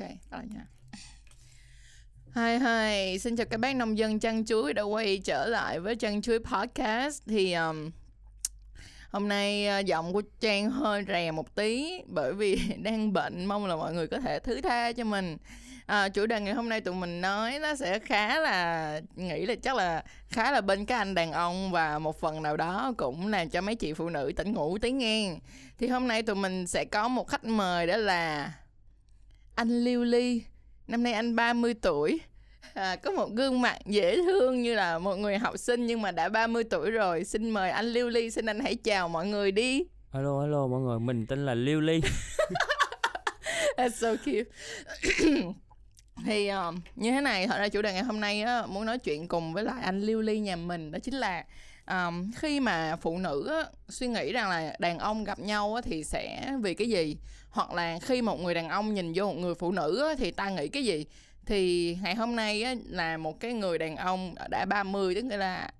Ok, rồi nha. Hi hi, xin chào các bác nông dân chăn chuối đã quay trở lại với chăn chuối podcast. Thì um, hôm nay uh, giọng của Trang hơi rè một tí bởi vì đang bệnh mong là mọi người có thể thứ tha cho mình. À, chủ đề ngày hôm nay tụi mình nói nó sẽ khá là nghĩ là chắc là khá là bên các anh đàn ông và một phần nào đó cũng làm cho mấy chị phụ nữ tỉnh ngủ tí nghe thì hôm nay tụi mình sẽ có một khách mời đó là anh Liêu Ly năm nay anh 30 tuổi. À, có một gương mặt dễ thương như là một người học sinh nhưng mà đã 30 tuổi rồi. Xin mời anh Liêu Ly xin anh hãy chào mọi người đi. Hello hello mọi người, mình tên là Liêu Ly. That's so cute. Thì uh, như thế này thật ra chủ đề ngày hôm nay á, muốn nói chuyện cùng với lại anh Liêu Ly nhà mình đó chính là um, khi mà phụ nữ á, suy nghĩ rằng là đàn ông gặp nhau á, thì sẽ vì cái gì hoặc là khi một người đàn ông nhìn vô một người phụ nữ á, thì ta nghĩ cái gì thì ngày hôm nay á, là một cái người đàn ông đã 30 tức là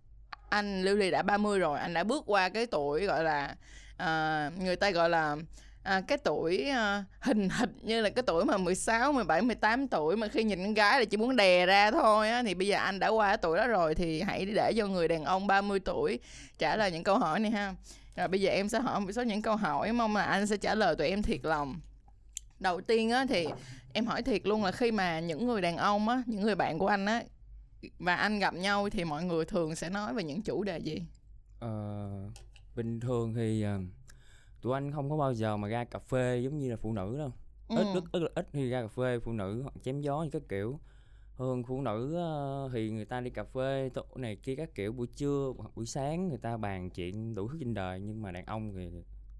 anh lưu Ly đã 30 rồi anh đã bước qua cái tuổi gọi là uh, người ta gọi là à, cái tuổi à, hình hình như là cái tuổi mà 16, 17, 18 tuổi mà khi nhìn con gái là chỉ muốn đè ra thôi á thì bây giờ anh đã qua cái tuổi đó rồi thì hãy để cho người đàn ông 30 tuổi trả lời những câu hỏi này ha. Rồi bây giờ em sẽ hỏi một số những câu hỏi mong là anh sẽ trả lời tụi em thiệt lòng. Đầu tiên á thì em hỏi thiệt luôn là khi mà những người đàn ông á, những người bạn của anh á và anh gặp nhau thì mọi người thường sẽ nói về những chủ đề gì? Ờ, bình thường thì uh, tụi anh không có bao giờ mà ra cà phê giống như là phụ nữ đâu. Ừ. Ít ít là ít khi ra cà phê phụ nữ hoặc chém gió như các kiểu hơn phụ nữ ờ, thì người ta đi cà phê tổ này kia các kiểu buổi trưa hoặc buổi sáng người ta bàn chuyện đủ thứ trên đời nhưng mà đàn ông thì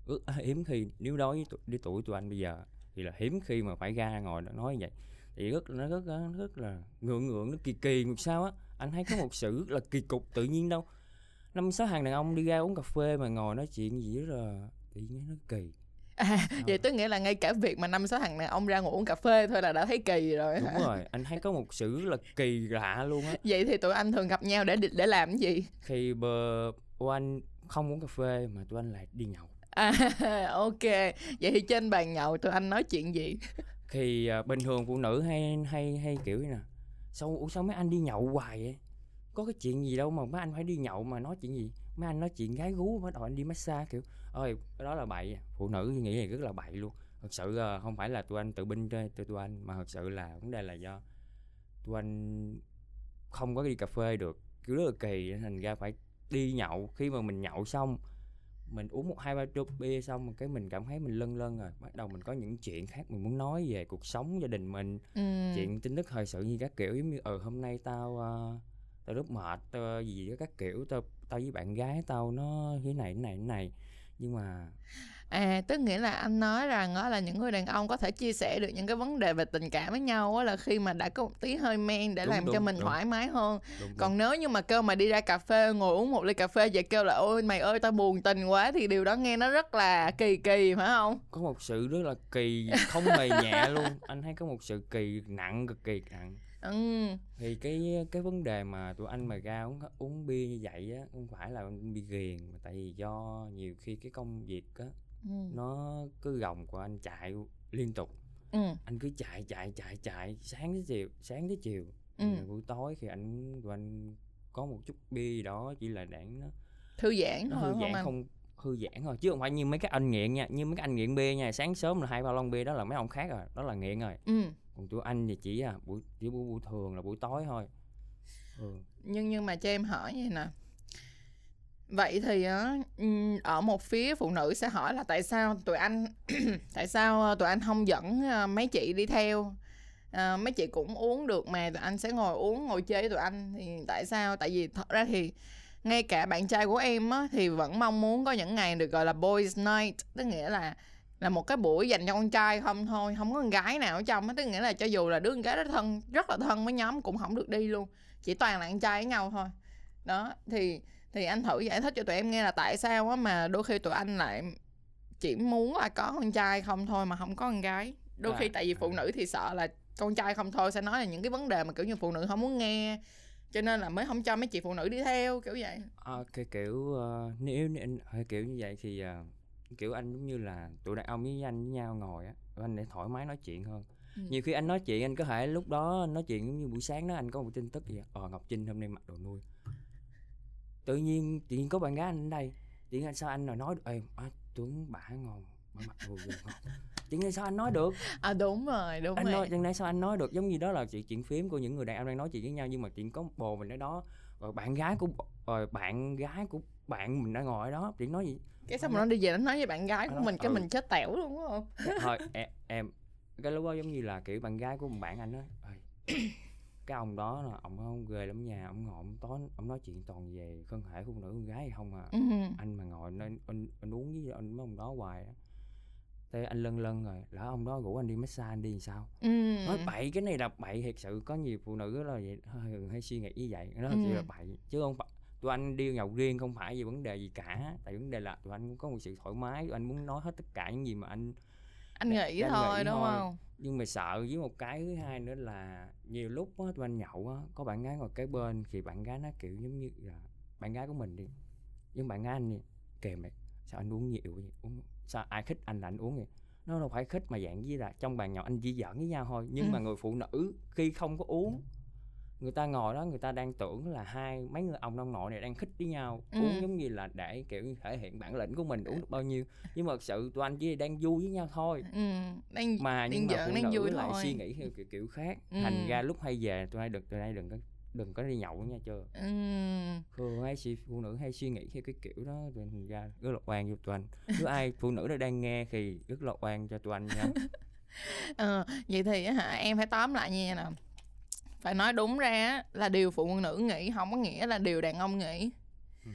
ước à, hiếm khi nếu đối với tụi, tuổi tụi anh bây giờ thì là hiếm khi mà phải ra ngồi nói như vậy. Thì rất nó rất nó rất là ngượng ngượng nó kỳ kỳ một sao á. Anh thấy có một sự rất là kỳ cục tự nhiên đâu. Năm sáu hàng đàn ông đi ra uống cà phê mà ngồi nói chuyện gì rất là tự nhiên nó kỳ. À, vậy tức nghĩa là ngay cả việc mà năm sáu thằng đàn ông ra ngồi uống cà phê thôi là đã thấy kỳ rồi đúng hả? rồi anh thấy có một sự là kỳ lạ luôn á Vậy thì tụi anh thường gặp nhau để để làm cái gì? khi bờ của anh không uống cà phê mà tụi anh lại đi nhậu À, ok. Vậy thì trên bàn nhậu tụi anh nói chuyện gì? thì à, bình thường phụ nữ hay hay hay kiểu như nè sao ủa sao mấy anh đi nhậu hoài vậy có cái chuyện gì đâu mà mấy anh phải đi nhậu mà nói chuyện gì mấy anh nói chuyện gái gú bắt đầu anh đi massage kiểu ơi cái đó là bậy. Phụ nữ nghĩ này rất là bậy luôn. Thật sự à, không phải là tụi anh tự binh cho tụi tụi anh mà thật sự là vấn đề là do tụi anh không có đi cà phê được. Kiểu rất là kỳ thành ra phải đi nhậu. Khi mà mình nhậu xong mình uống một hai ba chục bia xong cái mình cảm thấy mình lân lân rồi bắt đầu mình có những chuyện khác mình muốn nói về cuộc sống gia đình mình Ừ. chuyện tin tức thời sự như các kiểu. Giống như ừ hôm nay tao ờ, tao rất mệt tao gì đó các kiểu tao tao với bạn gái tao nó thế này thế này thế này nhưng mà À, tức nghĩa là anh nói rằng đó là những người đàn ông có thể chia sẻ được những cái vấn đề về tình cảm với nhau á là khi mà đã có một tí hơi men để Đúng, làm cho đúng, mình đúng. thoải mái hơn. đúng, đúng. Còn nếu như mà kêu mà đi ra cà phê ngồi uống một ly cà phê vậy kêu là ôi mày ơi tao buồn tình quá thì điều đó nghe nó rất là kỳ kỳ phải không? có một sự rất là kỳ không hề nhẹ luôn anh thấy có một sự kỳ nặng cực kỳ nặng Ừ. thì cái cái vấn đề mà tụi anh mà ra uống uống bia như vậy á không phải là bị ghiền mà tại vì do nhiều khi cái công việc á Ừ. nó cứ gồng của anh chạy liên tục Ừ. anh cứ chạy chạy chạy chạy sáng tới chiều sáng tới chiều Ừ. Buổi tối khi anh tụi anh có một chút bia gì đó chỉ là để nó Thư giãn nó thôi thư giãn không không thư giãn thôi chứ không phải như mấy cái anh nghiện nha như mấy cái anh nghiện bia nha sáng sớm là hai ba lon bia đó là mấy ông khác rồi đó là nghiện rồi Ừ còn tụi anh thì chỉ à buổi chỉ buổi, buổi thường là buổi tối thôi. Ừ. nhưng nhưng mà cho em hỏi vậy nè. Vậy thì ở một phía phụ nữ sẽ hỏi là tại sao tụi anh tại sao ờ, tụi anh không dẫn ờ, mấy chị đi theo? À, mấy chị cũng uống được mà tụi anh sẽ ngồi uống ngồi chơi với tụi anh thì tại sao? Tại vì thật ra thì ngay cả bạn trai của em á thì vẫn mong muốn có những ngày được gọi là boys night tức nghĩa là là một cái buổi dành cho con trai không thôi không có con gái nào ở trong á tức nghĩa là cho dù là đứa con gái rất thân rất là thân với nhóm cũng không được đi luôn. Chỉ toàn là con trai với nhau thôi. Đó thì thì anh thử giải thích cho tụi em nghe là tại sao á mà đôi khi tụi anh lại chỉ muốn là có con trai không thôi mà không có con gái. Đôi À, khi tại vì phụ nữ thì sợ là con trai không thôi sẽ nói là những cái vấn đề mà kiểu như phụ nữ không muốn nghe cho nên là mới không cho mấy chị phụ nữ đi theo kiểu vậy. À, cái kiểu ờ, nếu, nếu hơi kiểu như vậy thì ờ, kiểu anh giống như là tụi đàn ông với anh với nhau ngồi á anh để thoải mái nói chuyện hơn. Ừ. nhiều khi anh nói chuyện anh có thể lúc đó nói chuyện giống như buổi sáng đó anh có một tin tức gì ờ ngọc trinh hôm nay mặc đồ nuôi. Tự nhiên tự nhiên có bạn gái anh ở đây tự nhiên anh sao anh nào nói được ê à, tướng bả ngon bả mặc đồ nuôi ngon. Tự nhiên sao anh nói được? À đúng rồi đúng anh rồi. nói chừng này sao anh nói được? Giống như đó là chuyện chuyện phím của những người đàn ông đang nói chuyện với nhau nhưng mà chuyện có bồ mình ở đó rồi bạn gái của rồi bạn gái của bạn mình đang ngồi ở đó chuyện nói gì cái xong rồi nó đi về nó nói với bạn gái của Nó- mình cái ừ. mình chết tẻo luôn đúng không thôi em, em cái lúc đó giống như là kiểu bạn gái của một bạn anh nói "Ê, cái ông đó là ông không ghê lắm nhà ông ngồi ông tối ông nói chuyện toàn về thân thể phụ nữ con gái hay không à ừ. anh mà ngồi nên anh, anh uống với anh mấy ông đó hoài á thế anh lân lân rồi lỡ ông đó rủ anh đi massage anh đi thì sao Ừ. nói bậy cái này là bậy thiệt sự có nhiều phụ nữ là vậy hơi, hay suy nghĩ như vậy nó Ừ. chỉ là bậy chứ không tụi anh đi nhậu riêng không phải vì vấn đề gì cả tại vấn đề là tụi anh cũng có một sự thoải mái tụi anh muốn nói hết tất cả những gì mà anh anh nghĩ anh thôi nghĩ đúng thôi. không nhưng mà sợ với một cái thứ hai nữa là nhiều lúc á tụi anh nhậu á có bạn gái ngồi kế bên thì bạn gái nó kiểu giống như là bạn gái của mình đi nhưng bạn gái anh đi kèm mày sao anh uống nhiều vậy uống sao ai khích anh là anh uống vậy nó đâu phải khích mà dạng như là trong bàn nhậu anh chỉ giỡn với nhau thôi nhưng Ừ. mà người phụ nữ khi không có uống người ta ngồi đó người ta đang tưởng là hai mấy người ông ông nội này đang khích với nhau Ừ. uống giống như là để kiểu thể hiện bản lĩnh của mình uống được bao nhiêu nhưng mà thật sự tụi anh chỉ đang vui với nhau thôi ừ. đang mà đang nhưng mà giỡn, phụ đang nữ vui lại thôi. suy nghĩ theo kiểu kiểu khác Ừ. thành ra lúc hay về tụi ai đừng tụi ai đừng có đừng có đi nhậu nha chưa ừ. thường hay suy phụ nữ hay suy nghĩ theo cái kiểu đó tụi anh ra rất là oan cho tụi anh nếu ai phụ nữ nào đang nghe thì rất là oan cho tụi anh nha Ờ, vậy thì hả em phải tóm lại như vậy nè phải nói đúng ra là điều phụ nữ nghĩ không có nghĩa là điều đàn ông nghĩ. Ừ.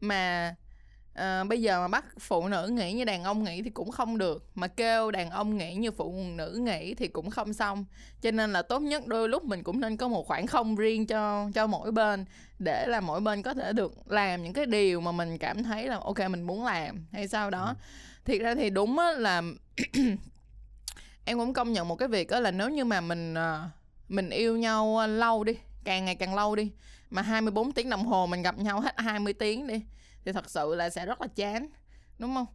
mà ờ, bây giờ mà bắt phụ nữ nghĩ như đàn ông nghĩ thì cũng không được. Mà kêu đàn ông nghĩ như phụ nữ nghĩ thì cũng không xong. Cho nên là tốt nhất đôi lúc mình cũng nên có một khoảng không riêng cho cho mỗi bên. Để là mỗi bên có thể được làm những cái điều mà mình cảm thấy là ok mình muốn làm. Hay sao đó. Ừ. thiệt ra thì đúng á là em cũng công nhận một cái việc đó là nếu như mà mình ờ, mình yêu nhau à, lâu đi, càng ngày càng lâu đi. Mà 24 tiếng đồng hồ mình gặp nhau hết 20 tiếng đi, thì thật sự là sẽ rất là chán, đúng không?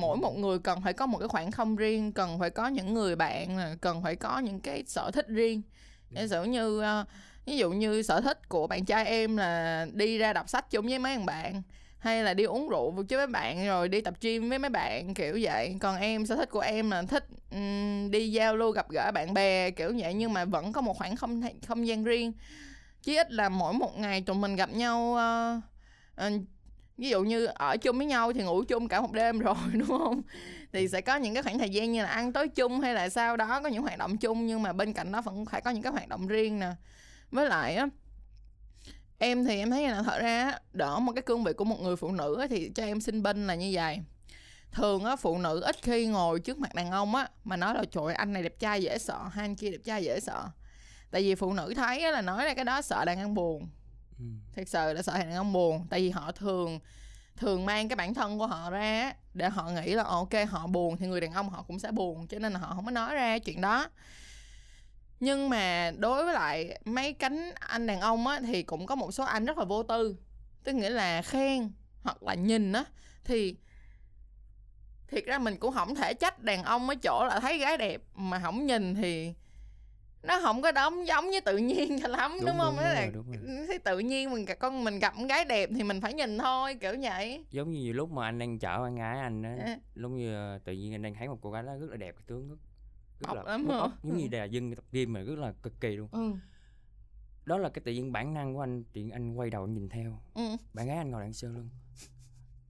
Mỗi một người cần phải có một cái khoảng không riêng, cần phải có những người bạn à, cần phải có những cái sở thích riêng. Giả sử như à, ví dụ như sở thích của bạn trai em là đi ra đọc sách chung với mấy thằng bạn hay là đi uống rượu với mấy bạn rồi đi tập gym với mấy bạn kiểu vậy. Còn em sở thích của em là thích um, đi giao lưu gặp gỡ bạn bè kiểu vậy nhưng mà vẫn có một khoảng không không gian riêng. Chí ít là mỗi một ngày tụi mình gặp nhau uh, uh, ví dụ như ở chung với nhau thì ngủ chung cả một đêm rồi đúng không? Thì sẽ có những cái khoảng thời gian như là ăn tối chung hay là sau đó có những hoạt động chung nhưng mà bên cạnh đó vẫn phải có những cái hoạt động riêng nè. Với lại á em thì em thấy là thật ra đỡ một cái cương vị của một người phụ nữ thì cho em xin binh là như vậy thường á phụ nữ ít khi ngồi trước mặt đàn ông á mà nói là trời anh này đẹp trai dễ sợ hai anh kia đẹp trai dễ sợ. Tại vì phụ nữ thấy á, là nói ra cái đó sợ đàn ông buồn. Ừ. thật sự là sợ đàn ông buồn tại vì họ thường thường mang cái bản thân của họ ra để họ nghĩ là ờ, ok họ buồn thì người đàn ông họ cũng sẽ buồn. Cho nên là họ không có nói ra chuyện đó nhưng mà đối với lại mấy cánh anh đàn ông á thì cũng có một số anh rất là vô tư. Tức nghĩa là khen hoặc là nhìn á thì thiệt ra mình cũng không thể trách đàn ông ở chỗ là thấy gái đẹp mà không nhìn thì nó không có đóng giống như tự nhiên cho lắm đúng, Đúng, không? đúng, đúng là rồi, đúng thấy tự nhiên mình gặp con mình gặp gái đẹp thì mình phải nhìn thôi kiểu vậy. Giống như nhiều lúc mà anh đang chở bạn gái anh á À, lúc như ờ, tự nhiên anh đang thấy một cô gái đó rất là đẹp cái tướng rất, rất Ốc là lắm ốc, giống như đà dân tập gym mà rất là cực kỳ luôn. Ừ. Đó là cái tự nhiên bản năng của anh chuyện anh quay đầu anh nhìn theo. Ừ. Bạn gái anh ngồi đằng sau lưng.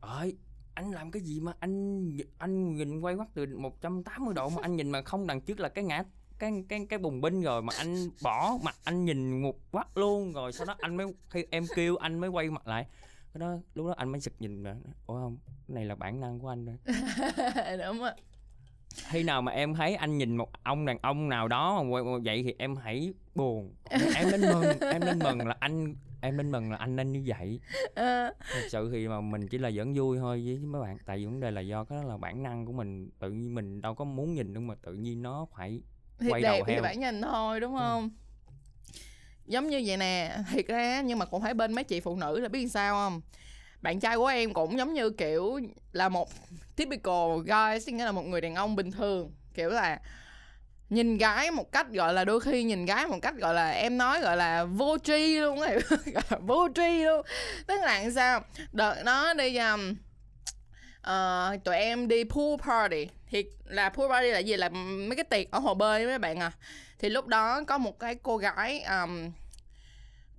Ơi anh làm cái gì mà anh anh nhìn quay mắt từ 180 độ mà anh nhìn mà không đằng trước là cái ngã cái cái cái bùng binh rồi mà anh bỏ mặt anh nhìn một quắc luôn. Rồi sau đó anh mới khi em kêu anh mới quay mặt lại. Cái đó lúc đó anh mới sực nhìn mà ủa không cái này là bản năng của anh rồi đúng rồi khi nào mà em thấy anh nhìn một ông đàn ông nào đó vậy thì em hãy buồn. Em nên mừng em nên mừng là anh em nên mừng là anh nên như vậy. Ờ, thật sự thì mà mình chỉ là giỡn vui thôi với mấy bạn tại vì vấn đề là do cái đó là bản năng của mình. Tự nhiên mình đâu có muốn nhìn đâu mà tự nhiên nó phải thì Quay đẹp đầu thì theo. phải nhìn thôi đúng không? Giống như vậy nè thiệt ra nhưng mà cũng phải bên mấy chị phụ nữ là biết sao không bạn trai của em cũng giống như kiểu là một typical guy xin nghĩa là một người đàn ông bình thường. Kiểu là nhìn gái một cách gọi là đôi khi nhìn gái một cách gọi là em nói gọi là vô tri luôn ấy vô tri luôn. Tức là sao? Đợt nó đi um, uh, tụi em đi pool party. Thì là pool party là gì? Là mấy cái tiệc ở hồ bơi mấy bạn à. Thì lúc đó có một cái cô gái um,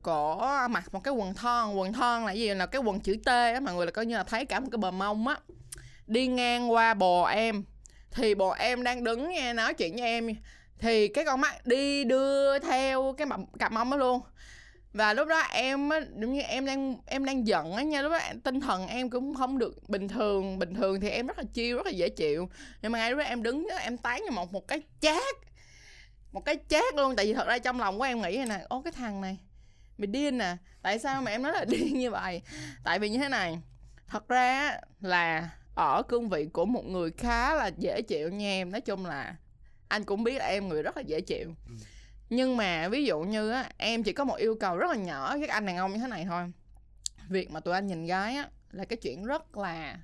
cổ mặc một cái quần thon quần thon là gì? Là cái quần chữ T á mọi người là coi như là thấy cả một cái bờ mông á. Đi ngang qua bồ em thì bồ em đang đứng nghe nói chuyện với em. Thì cái con mắt đi đưa theo cái cặp mông đó luôn. Và lúc đó em á giống như em đang em đang giận á nha lúc đó tinh thần em cũng không được bình thường. Bình thường thì em rất là chiêu rất là dễ chịu. Nhưng mà ngay lúc đó em đứng đó, em tán cho một một cái chát một cái chát luôn. Tại vì thật ra trong lòng của em nghĩ này nè ô cái thằng này mày điên nè tại sao mà em nói là điên như vậy? Tại vì như thế này thật ra á, là ở cương vị của một người khá là dễ chịu nha em. Nói chung là anh cũng biết là em người rất là dễ chịu. Nhưng mà ví dụ như á em chỉ có một yêu cầu rất là nhỏ với các anh đàn ông như thế này thôi. Việc mà tụi anh nhìn gái á là cái chuyện rất là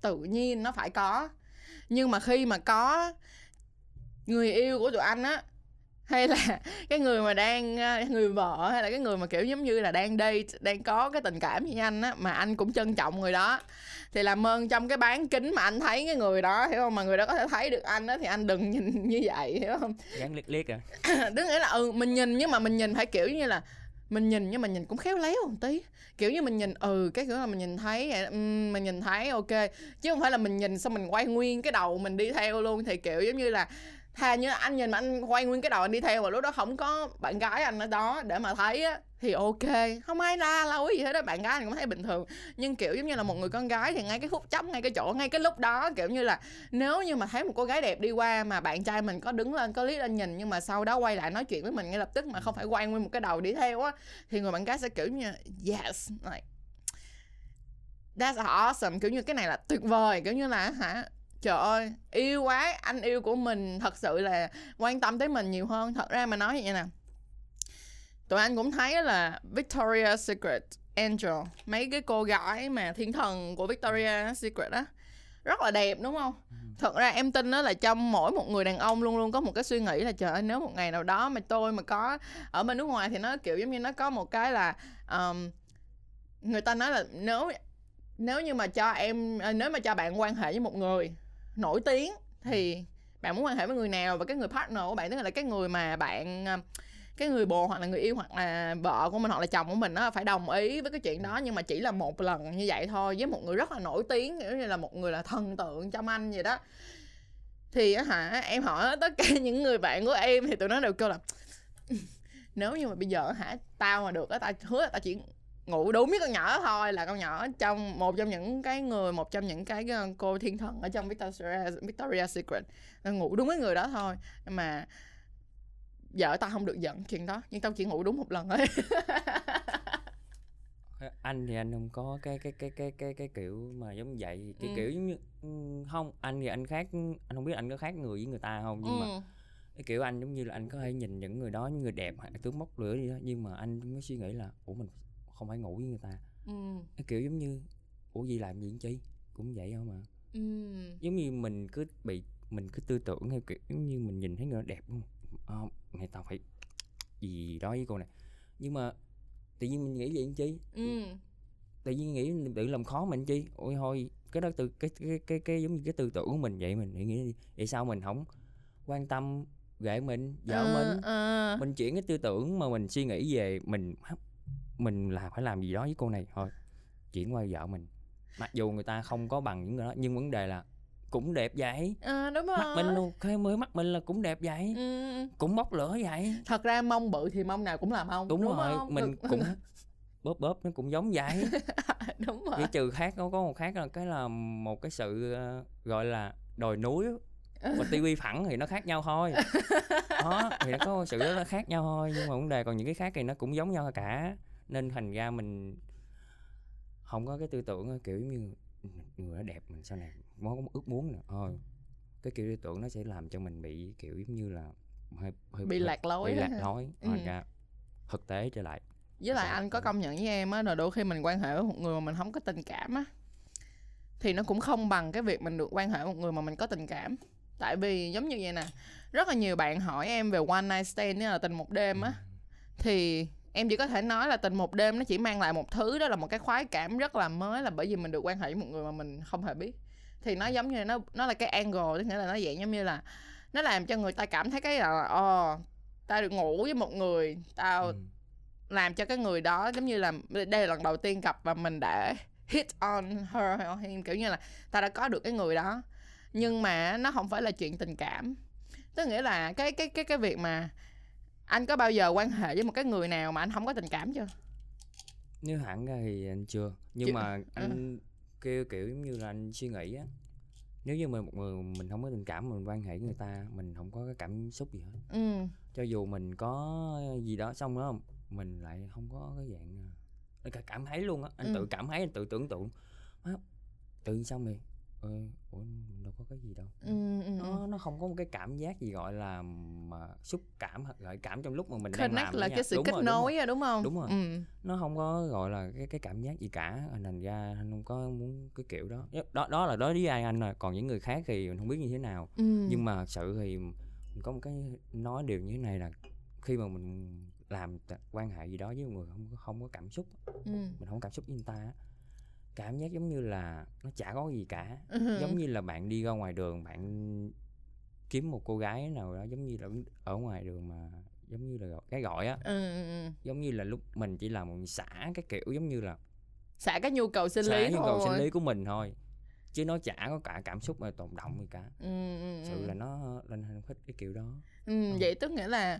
tự nhiên nó phải có. Nhưng mà khi mà có người yêu của tụi anh á hay là cái người mà đang người vợ hay là cái người mà kiểu giống như là đang date đang có cái tình cảm với anh á mà anh cũng trân trọng người đó. Thì làm ơn trong cái bán kính mà anh thấy cái người đó hiểu không? Mà người đó có thể thấy được anh á thì anh đừng nhìn như vậy hiểu không? Gắn liếc liếc à? Đứng nghĩa là ừ mình nhìn nhưng mà mình nhìn phải kiểu như là mình nhìn nhưng mà nhìn cũng khéo léo một tí. Kiểu như mình nhìn ừ cái kiểu là mình nhìn thấy mình nhìn thấy ok. Chứ không phải là mình nhìn xong mình quay nguyên cái đầu mình đi theo luôn thì kiểu giống như là thà như anh nhìn mà anh quay nguyên cái đầu anh đi theo mà lúc đó không có bạn gái anh ở đó để mà thấy á, thì ok. Không ai la lâu gì hết đó bạn gái anh cũng thấy bình thường. Nhưng kiểu giống như là một người con gái thì ngay cái phút chốc ngay cái chỗ, ngay cái lúc đó, kiểu như là nếu như mà thấy một cô gái đẹp đi qua mà bạn trai mình có đứng lên, có liếc lên nhìn nhưng mà sau đó quay lại nói chuyện với mình ngay lập tức mà không phải quay nguyên một cái đầu đi theo á, thì người bạn gái sẽ kiểu như yes, like, that's awesome. Kiểu như cái này là tuyệt vời, kiểu như là hả? Trời ơi yêu quá. Anh yêu của mình thật sự là quan tâm tới mình nhiều hơn. Thật ra mà nói như vậy nè. Tụi anh cũng thấy là Victoria's Secret Angel mấy cái cô gái mà thiên thần của Victoria's Secret á rất là đẹp đúng không? Thật ra em tin đó là trong mỗi một người đàn ông luôn luôn có một cái suy nghĩ là trời ơi nếu một ngày nào đó mà tôi mà có ở bên nước ngoài thì nó kiểu giống như nó có một cái là um, người ta nói là nếu nếu như mà cho em ờ, nếu mà cho bạn quan hệ với một người nổi tiếng. Thì bạn muốn quan hệ với người nào và cái người partner của bạn tức là cái người mà bạn ờ, cái người bồ hoặc là người yêu hoặc là vợ của mình hoặc là chồng của mình nó phải đồng ý với cái chuyện đó. Nhưng mà chỉ là một lần như vậy thôi với một người rất là nổi tiếng kiểu như là một người là thần tượng trong anh vậy đó. Thì hả em hỏi tất cả những người bạn của em thì tụi nó đều kêu là nếu như mà bây giờ hả tao mà được á tao hứa là tao chỉ ngủ đúng với con nhỏ thôi là con nhỏ trong một trong những cái người một trong những cái ờ, cô thiên thần ở trong Victoria Victoria Secret ngủ đúng với người đó thôi Nhưng mà vợ tao không được giận chuyện đó nhưng tao chỉ ngủ đúng một lần thôi anh thì anh không có cái cái cái cái cái cái kiểu mà giống vậy cái Ừ. kiểu giống như ừm, không anh thì anh khác anh không biết anh có khác người với người ta không nhưng mà ừ. cái kiểu anh giống như là anh có thể nhìn những người đó những người đẹp là tướng mốc lửa đi đó nhưng mà anh mới suy nghĩ là ủa mình không phải ngủ với người ta. Ừ. kiểu giống như ủa gì làm gì chi? Cũng vậy không mà. Ừ. giống như mình cứ bị mình cứ tư tưởng theo kiểu giống như mình nhìn thấy người đẹp không? Ờ, này tao phải gì đó với cô này. Nhưng mà tự nhiên mình nghĩ vậy làm chi. Ừ. tự nhiên nghĩ tự làm khó mình chi. Ôi thôi cái đó từ cái cái cái cái giống như cái tư tưởng của mình vậy mình nghĩ vậy sao mình không quan tâm ghệ mình vợ Ờ, mình? ờ. mình chuyển cái tư tưởng mà mình suy nghĩ về mình mình là phải làm gì đó với cô này. Thôi chuyển qua vợ mình. Mặc dù người ta không có bằng những người đó nhưng vấn đề là cũng đẹp vậy. Ờ, đúng rồi mắt mình luôn cái mới mắt mình là cũng đẹp vậy. Ừ. cũng bốc lửa vậy. Thật ra mông bự thì mông nào cũng là mông đúng, rồi không? mình Được- cũng bóp bóp nó cũng giống vậy. Đúng rồi. Chỉ trừ khác nó có một khác là cái là một cái sự ờ, gọi là đồi núi và tivi phẳng thì nó khác nhau thôi. Đó thì nó có sự rất là khác nhau thôi nhưng mà vấn đề còn những cái khác thì nó cũng giống nhau cả nên thành ra mình không có cái tư tưởng kiểu giống như "Ừ, người đó đẹp mình sau này có một ước muốn nữa. Thôi cái kiểu tư tưởng nó sẽ làm cho mình bị kiểu giống như là hơi, hơi bị hơi- lạc lối bị lạc lối Ừ. thành ra thực tế trở lại. Với lại anh có công nhận với em á là đôi khi mình quan hệ với một người mà mình không có tình cảm á thì nó cũng không bằng cái việc mình được quan hệ với một người mà mình có tình cảm. Tại vì giống như vậy nè rất là nhiều bạn hỏi em về one night stand nghĩa là tình một đêm á thì em chỉ có thể nói là tình một đêm nó chỉ mang lại một thứ đó là một cái khoái cảm rất là mới là bởi vì mình được quan hệ với một người mà mình không hề biết. Thì nó giống như nó nó là cái angle tức nghĩa là nó dạng giống như là nó làm cho người ta cảm thấy cái là ồ tao được ngủ với một người tao Ừ. làm cho cái người đó giống như là đây là lần đầu tiên gặp và mình đã hit on her or him kiểu như là ta đã có được cái người đó. Nhưng mà nó không phải là chuyện tình cảm. Tức nghĩa là cái cái cái cái việc mà anh có bao giờ quan hệ với một cái người nào mà anh không có tình cảm chưa? Nếu hẳn ra thì anh chưa. Nhưng Chưa. mà anh kêu kiểu như là anh suy nghĩ á. Nếu như mà một người mình không có tình cảm mình quan hệ với người ta mình không có cái cảm xúc gì hết. Ừ. Cho dù mình có gì đó xong đó mình lại không có cái dạng à, cả cảm thấy luôn á. Anh Ừ. tự cảm thấy anh tự tưởng tượng. Má, tự xong rồi ờ, ủa đâu có cái gì đâu. Ừ ừ nó nó không có một cái cảm giác gì gọi là mà xúc cảm hoặc gợi cảm trong lúc mà mình đang connect làm là cái nhau. sự Đúng kết rồi, đúng rồi. nối đúng không? Đúng rồi. ừ. Nó không có gọi là cái cái cảm giác gì cả thành ra anh không có muốn cái kiểu đó. Đó đó là đối với ai anh rồi. Còn những người khác thì mình không biết như thế nào. Ừ. Nhưng mà thật sự thì mình có một cái nói điều như thế này là khi mà mình làm quan hệ gì đó với một người không có không có cảm xúc ừ. mình không có cảm xúc với người ta cảm giác giống như là nó chả có gì cả ừ giống như là bạn đi ra ngoài đường bạn kiếm một cô gái nào đó giống như là ở ngoài đường mà giống như là cái gọi á ừ, ừ, ừ. giống như là lúc mình chỉ làm một xả cái kiểu giống như là xả cái nhu cầu sinh xả lý nhu thôi cầu sinh lý của mình thôi chứ nó chả có cả cảm xúc mà tồn động gì cả ừ, ừ, sự ừ. là nó lên không thích cái kiểu đó ừ, Ừ. vậy tức nghĩa là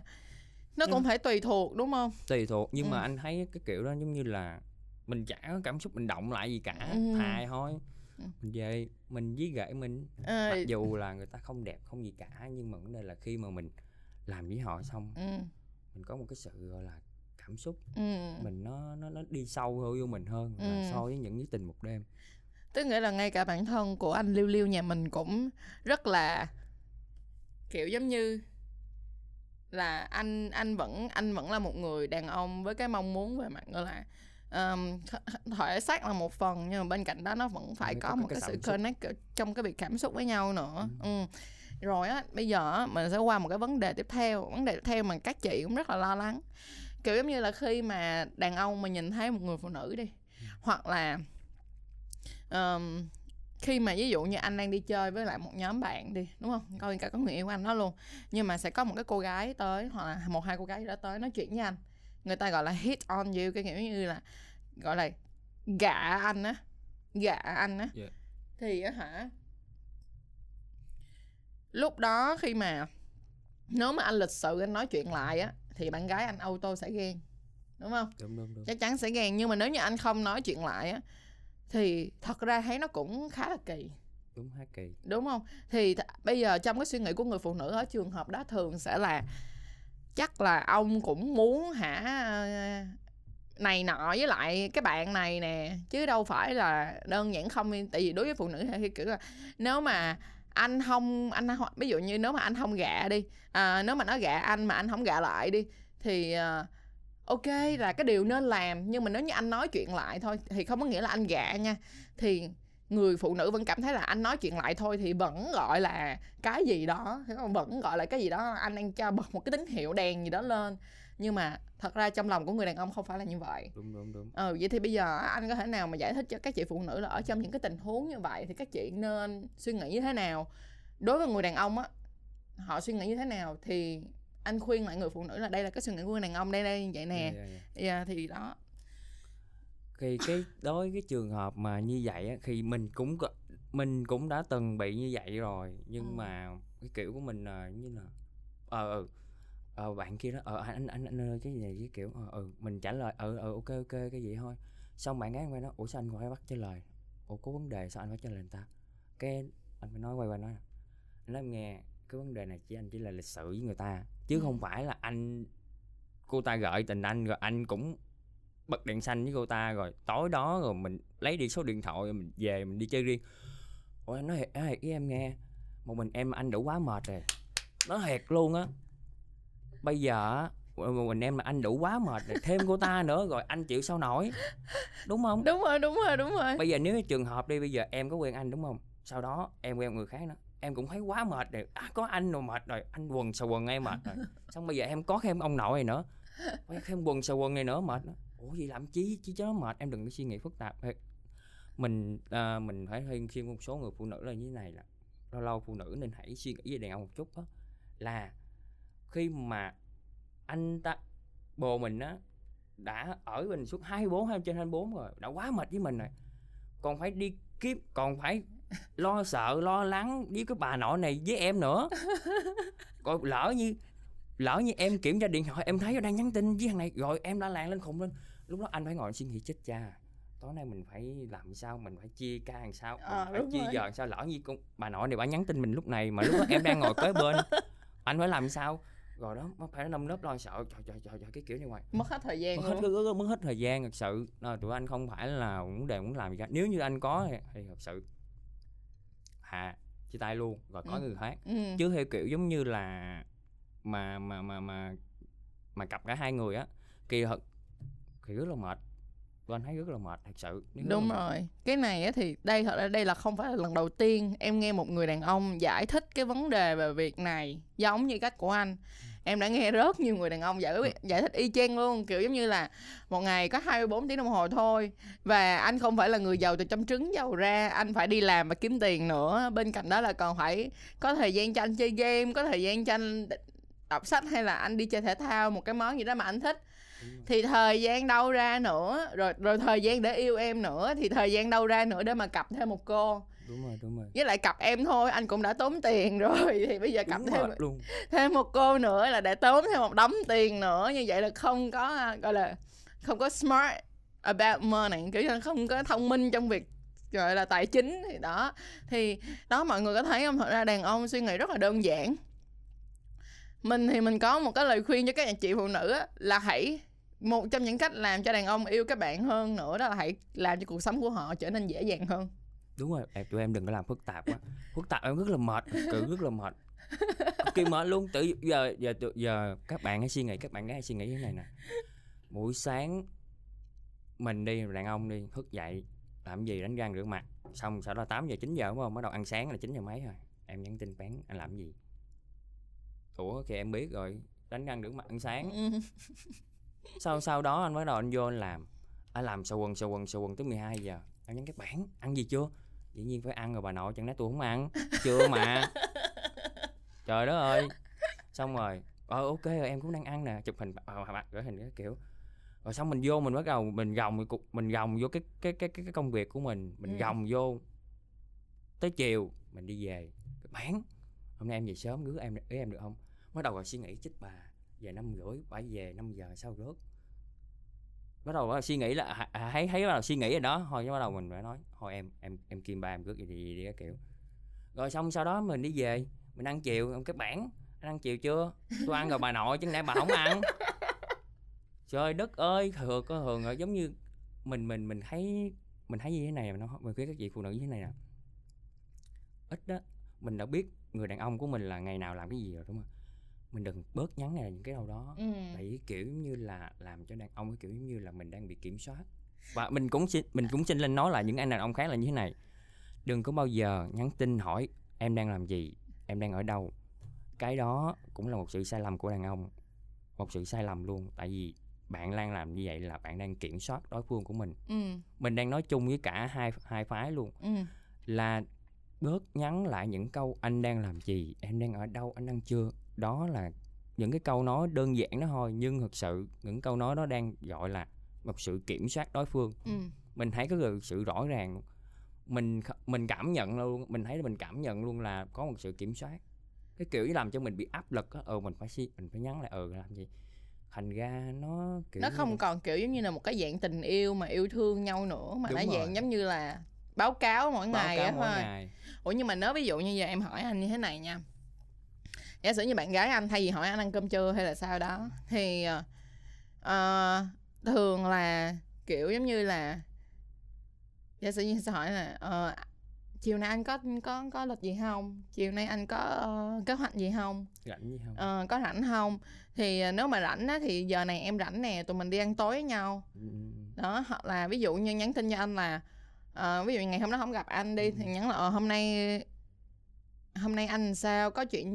nó cũng phải tùy thuộc đúng không tùy thuộc nhưng mà Ừ. anh thấy cái kiểu đó giống như là mình chả có cảm xúc mình động lại gì cả Ừ. thà thôi Ừ. mình về mình với gậy mình Ờ, mặc dù là người ta không đẹp không gì cả nhưng mà vấn đề là khi mà mình làm với họ xong ừ, mình có một cái sự gọi là cảm xúc ừ. mình nó nó nó đi sâu hơn vô mình hơn là Ừ. so với những cái tình một đêm tức nghĩa là ngay cả bản thân của anh liêu liêu nhà mình cũng rất là kiểu giống như là anh anh vẫn anh vẫn là một người đàn ông với cái mong muốn về mặt gọi là um, thể xác là một phần nhưng mà bên cạnh đó nó vẫn phải có có một cái cái sự connect trong cái việc cảm xúc với nhau nữa. Ừ. ừ. rồi á bây giờ á, mình sẽ qua một cái vấn đề tiếp theo vấn đề tiếp theo mà các chị cũng rất là lo lắng. Kiểu giống như là khi mà đàn ông mà nhìn thấy một người phụ nữ đi hoặc là um, khi mà ví dụ như anh đang đi chơi với lại một nhóm bạn đi đúng không? Coi cả có người yêu của anh đó luôn. Nhưng mà sẽ có một cái cô gái tới hoặc là một hai cô gái đó tới nói chuyện với anh người ta gọi là hit on you cái kiểu như là gọi là gạ anh á gạ anh á. Dạ. thì á hả lúc đó khi mà nếu mà anh lịch sự anh nói chuyện lại á thì bạn gái anh auto sẽ ghen đúng không? Đúng đúng đúng. Chắc chắn sẽ ghen nhưng mà nếu như anh không nói chuyện lại á thì thật ra thấy nó cũng khá là kỳ. Đúng hát kỳ. Đúng không? Thì th- bây giờ trong cái suy nghĩ của người phụ nữ ở trường hợp đó thường sẽ là chắc là ông cũng muốn hả ờ, này nọ với lại cái bạn này nè chứ đâu phải là đơn giản không tại vì đối với phụ nữ thì kiểu là nếu mà anh không anh không- ví dụ như nếu mà anh không gạ đi à, nếu mà nó gạ anh mà anh không gạ lại đi thì uh, ok là cái điều nên làm. Nhưng mà nếu như anh nói chuyện lại thôi thì không có nghĩa là anh gạ nha. Thì người phụ nữ vẫn cảm thấy là anh nói chuyện lại thôi thì vẫn gọi là cái gì đó vẫn gọi là cái gì đó anh đang cho bật một cái tín hiệu đèn gì đó lên. Nhưng mà thật ra trong lòng của người đàn ông không phải là như vậy. Đúng đúng đúng. Ừ vậy thì bây giờ anh có thể nào mà giải thích cho các chị phụ nữ là ở trong những cái tình huống như vậy thì các chị nên suy nghĩ như thế nào? Đối với người đàn ông á họ suy nghĩ như thế nào thì anh khuyên lại người phụ nữ là đây là cái suy nghĩ của người đàn ông đây đây vậy nè. Dạ, dạ, dạ. yeah, thì đó thì cái đối với cái trường hợp mà như vậy á, thì mình cũng mình cũng đã từng bị như vậy rồi nhưng Ừ. mà cái kiểu của mình là như là ờ ờ ờ bạn kia đó ờ anh anh anh, anh ơi cái gì này cái kiểu ờ ừ mình trả lời ờ ờ ok ok cái gì thôi xong bạn gái quay nói ủa sao anh phải bắt trả lời ủa có vấn đề sao anh phải trả lời người ta cái anh phải nói quay qua nói anh nói em nghe cái vấn đề này chỉ anh chỉ là lịch sự với người ta chứ Ừ. không phải là anh cô ta gợi tình anh rồi anh cũng bật đèn xanh với cô ta rồi tối đó rồi mình lấy đi số điện thoại rồi mình về mình đi chơi riêng. Ủa anh nói thiệt, nói thiệt với em nghe. Một mình em anh đủ quá mệt rồi. Nói thiệt luôn á. Bây giờ một mình em mà anh đủ quá mệt rồi thêm cô ta nữa rồi anh chịu sao nổi. Đúng không? Đúng rồi đúng rồi đúng rồi. Bây giờ nếu trường hợp đi bây giờ em có quen anh đúng không? Sau đó em quen người khác nữa. Em cũng thấy quá mệt rồi. À, có anh rồi mệt rồi. Anh quần xà quần em mệt rồi. Xong bây giờ em có thêm ông nội này nữa. Có thêm quần xà quần này nữa mệt nữa ủa gì làm chi? Chi cho nó mệt em đừng có suy nghĩ phức tạp. Mình à, mình phải khuyên khuyên một số người phụ nữ là như thế này là lâu lâu phụ nữ nên hãy suy nghĩ về đàn ông một chút đó là khi mà anh ta bồ mình á đã ở mình suốt 24 hai trên 24 rồi đã quá mệt với mình rồi. Còn phải đi kiếp còn phải lo sợ lo lắng với cái bà nội này với em nữa. Còn lỡ như lỡ như em kiểm tra điện thoại em thấy nó đang nhắn tin với thằng này rồi em đã làng lên khùng lên lúc đó anh phải ngồi suy nghĩ chết cha tối nay mình phải làm sao mình phải chia ca làm sao mình Ờ, phải đúng chia rồi. giờ làm sao? Lỡ như con bà nội này bà nhắn tin mình lúc này mà lúc đó em đang ngồi kế bên anh phải làm sao? Rồi đó nó phải nâm nớp lo sợ trời trời trời, trời cái kiểu như vậy. Mất hết thời gian mất hết, mất hết thời gian thật sự. Ờ, tụi anh không phải là vấn đề muốn làm gì cả. Nếu như anh có thì, thì thật sự hạ chia tay luôn rồi có Ừ. người khác. Ừ. chứ theo kiểu giống như là mà mà mà mà mà cặp cả hai người á kỳ thật thì rất là mệt. Tụi anh thấy rất là mệt thật sự. Là đúng mệt. rồi. Cái này á thì đây thật ra đây là không phải là lần đầu tiên em nghe một người đàn ông giải thích cái vấn đề về việc này giống như cách của anh. Em đã nghe rất nhiều người đàn ông giải giải thích y chang luôn kiểu giống như là một ngày có 24 tiếng đồng hồ thôi và anh không phải là người giàu từ trong trứng giàu ra anh phải đi làm và kiếm tiền nữa. Bên cạnh đó là còn phải có thời gian cho anh chơi game có thời gian cho anh đọc sách hay là anh đi chơi thể thao một cái món gì đó mà anh thích. Thì thời gian đâu ra nữa rồi rồi thời gian để yêu em nữa thì thời gian đâu ra nữa để mà cặp thêm một cô. Đúng rồi đúng rồi. Với lại cặp em thôi anh cũng đã tốn tiền rồi thì bây giờ cặp đúng thêm luôn. thêm một cô nữa là để tốn thêm một đống tiền nữa. Như vậy là không có à, gọi là không có smart about money kiểu như không có thông minh trong việc gọi là tài chính thì đó. Thì đó mọi người có thấy không? Thật ra đàn ông suy nghĩ rất là đơn giản. Mình thì mình có một cái lời khuyên cho các anh chị phụ nữ á, là hãy một trong những cách làm cho đàn ông yêu các bạn hơn nữa đó là hãy làm cho cuộc sống của họ trở nên dễ dàng hơn. Đúng rồi em tụi em đừng có làm phức tạp quá. Phức tạp em rất là mệt sự rất là mệt. Kỳ mệt luôn tự giờ giờ tự- giờ các bạn hãy suy nghĩ các bạn hãy suy nghĩ thế này nè. Buổi sáng mình đi đàn ông đi thức dậy làm gì đánh răng rửa mặt xong sau đó 8 giờ 9 giờ đúng không? Bắt đầu ăn sáng là 9 giờ mấy rồi. Em nhắn tin bán anh làm gì? Ủa thì em biết rồi đánh răng rửa mặt ăn sáng. Ừ. sau sau đó anh bắt đầu anh vô anh làm. Anh làm sờ quần sờ quần sờ quần tới 12 giờ. Em nhắn cái bản ăn gì chưa? Dĩ nhiên phải ăn rồi bà nội chẳng lẽ tôi không ăn? Chưa mà. Trời đất ơi. Xong rồi ờ ok rồi em cũng đang ăn nè. Chụp hình ờ, mặt gửi hình cái kiểu. Rồi xong mình vô mình bắt đầu mình gồng mình gồng vô cái cái cái cái, công việc của mình. Mình Ừ. gồng vô. Tới chiều mình đi về. Bán hôm nay em về sớm rước em ý em được không? Bắt đầu rồi suy nghĩ chích bà về năm rưỡi phải về 5 giờ sau rớt. bắt đầu bắt đầu suy nghĩ là à, à, thấy thấy bắt đầu suy nghĩ rồi đó. Thôi bắt đầu mình phải nói thôi em em em kim ba em cướp gì đi, đi, cái kiểu. Rồi xong sau đó mình đi về mình ăn chiều ông cái bản anh ăn chiều chưa? Tôi ăn rồi bà nội chứ nãy bà không ăn? Trời đất ơi thường có thường rồi giống như mình mình mình thấy mình thấy như thế này nó mình khuyên các chị phụ nữ như thế này nè. Ít đó mình đã biết người đàn ông của mình là ngày nào làm cái gì rồi đúng không? Mình đừng bớt nhắn này những cái đâu đó. Ừ. tại kiểu như là làm cho đàn ông cái kiểu như là mình đang bị kiểm soát. Và mình cũng xin mình cũng xin lên nói là những anh đàn ông khác là như thế này. Đừng có bao giờ nhắn tin hỏi em đang làm gì em đang ở đâu. Cái đó cũng là một sự sai lầm của đàn ông một sự sai lầm luôn. Tại vì bạn đang làm như vậy là bạn đang kiểm soát đối phương của mình. Ừ. mình đang nói chung với cả hai hai phái luôn. Ừ. là bớt nhắn lại những câu anh đang làm gì em đang ở đâu anh đang chưa đó là những cái câu nói đơn giản đó thôi nhưng thực sự những câu nói đó đang gọi là một sự kiểm soát đối phương. Ừ. mình thấy có được sự rõ ràng mình mình cảm nhận luôn mình thấy mình cảm nhận luôn là có một sự kiểm soát. Cái kiểu làm cho mình bị áp lực á ờ mình phải mình phải nhắn lại ờ làm gì? Thành ra nó kiểu nó không là- còn kiểu giống như là một cái dạng tình yêu mà yêu thương nhau nữa mà Đúng nó dạng giống như là báo cáo mỗi báo ngày cáo mỗi thôi. ngày. Ủa nhưng mà nếu ví dụ như giờ em hỏi anh như thế này nha giả sử như bạn gái anh thay vì hỏi anh ăn cơm trưa hay là sao đó thì ờ, ờ, thường là kiểu giống như là giả sử như sẽ hỏi là ờ, chiều nay anh có có có lịch gì không? Chiều nay anh có ờ, kế hoạch gì không? Rảnh gì không? Ờ, có rảnh không? Thì ờ, nếu mà rảnh á, thì giờ này em rảnh nè tụi mình đi ăn tối với nhau. Ừ, ừ, ừ. đó hoặc là ví dụ như nhắn tin cho anh là ờ, ví dụ ngày hôm đó không gặp anh đi thì Ừ. nhắn là ờ, hôm nay hôm nay anh sao? Có chuyện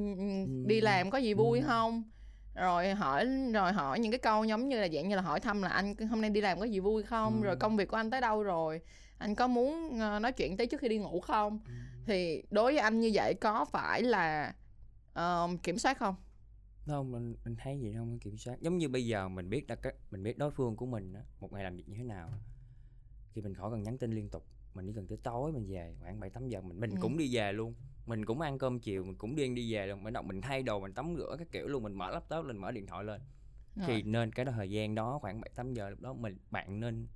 đi Ừm, làm có gì vui ừm. không? Rồi hỏi rồi hỏi những cái câu giống như là dạng như là hỏi thăm là anh hôm nay đi làm có gì vui không? Rồi Ừm. công việc của anh tới đâu rồi? Anh có muốn ờ, nói chuyện tới trước khi đi ngủ không? Ừm. thì đối với anh như vậy có phải là ờ, kiểm soát không? Không mình, mình thấy gì không kiểm soát. Giống như bây giờ mình biết là cái mình biết đối phương của mình á một ngày làm việc như thế nào thì mình khỏi cần nhắn tin liên tục. Mình chỉ cần tới tối mình về khoảng bảy tám giờ mình mình Ừ. cũng đi về luôn mình cũng ăn cơm chiều mình cũng điên đi về luôn. Mình động mình thay đồ mình tắm rửa các kiểu luôn mình mở laptop lên mở điện thoại lên. Thì rồi. nên cái thời gian đó khoảng bảy tám giờ lúc đó mình bạn nên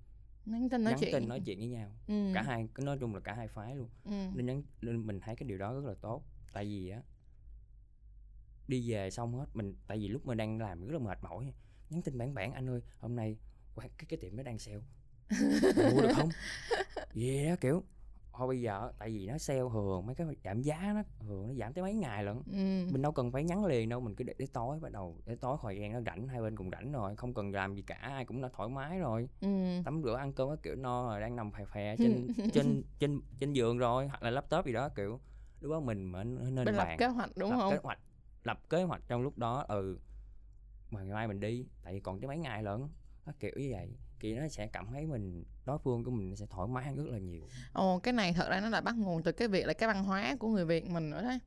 nhắn tin nói nhắn chuyện. tin nói chuyện với nhau. Ừ. cả hai nói chung là cả hai phái luôn. Ừ. nên nhắn nên mình thấy cái điều đó rất là tốt. Tại vì á đi về xong hết mình tại vì lúc mình đang làm rất là mệt mỏi. Nhắn tin bản bản anh ơi hôm nay cái cái tiệm nó đang sale. Mua được không? Vậy đó kiểu thôi bây giờ tại vì nó sale thường mấy cái giảm giá nó thường nó giảm tới mấy ngày lận. Ừ. mình đâu cần phải nhắn liền đâu mình cứ để tới tối bắt đầu tới tối thời gian nó rảnh hai bên cùng rảnh rồi không cần làm gì cả ai cũng đã thoải mái rồi. Ừ. tắm rửa ăn cơm các kiểu no rồi đang nằm phè phè trên trên trên trên giường rồi hoặc là laptop gì đó kiểu lúc đó mình mới nên Bên lập kế hoạch đúng lập không? kế hoạch lập kế hoạch trong lúc đó ừ mà ngày mai mình đi tại vì còn tới mấy ngày lận nó kiểu như vậy thì nó sẽ cảm thấy mình đối phương của mình sẽ thoải mái hơn rất là nhiều Ồ, cái này thật ra nó là bắt nguồn từ cái việc là cái văn hóa của người Việt mình nữa đấy.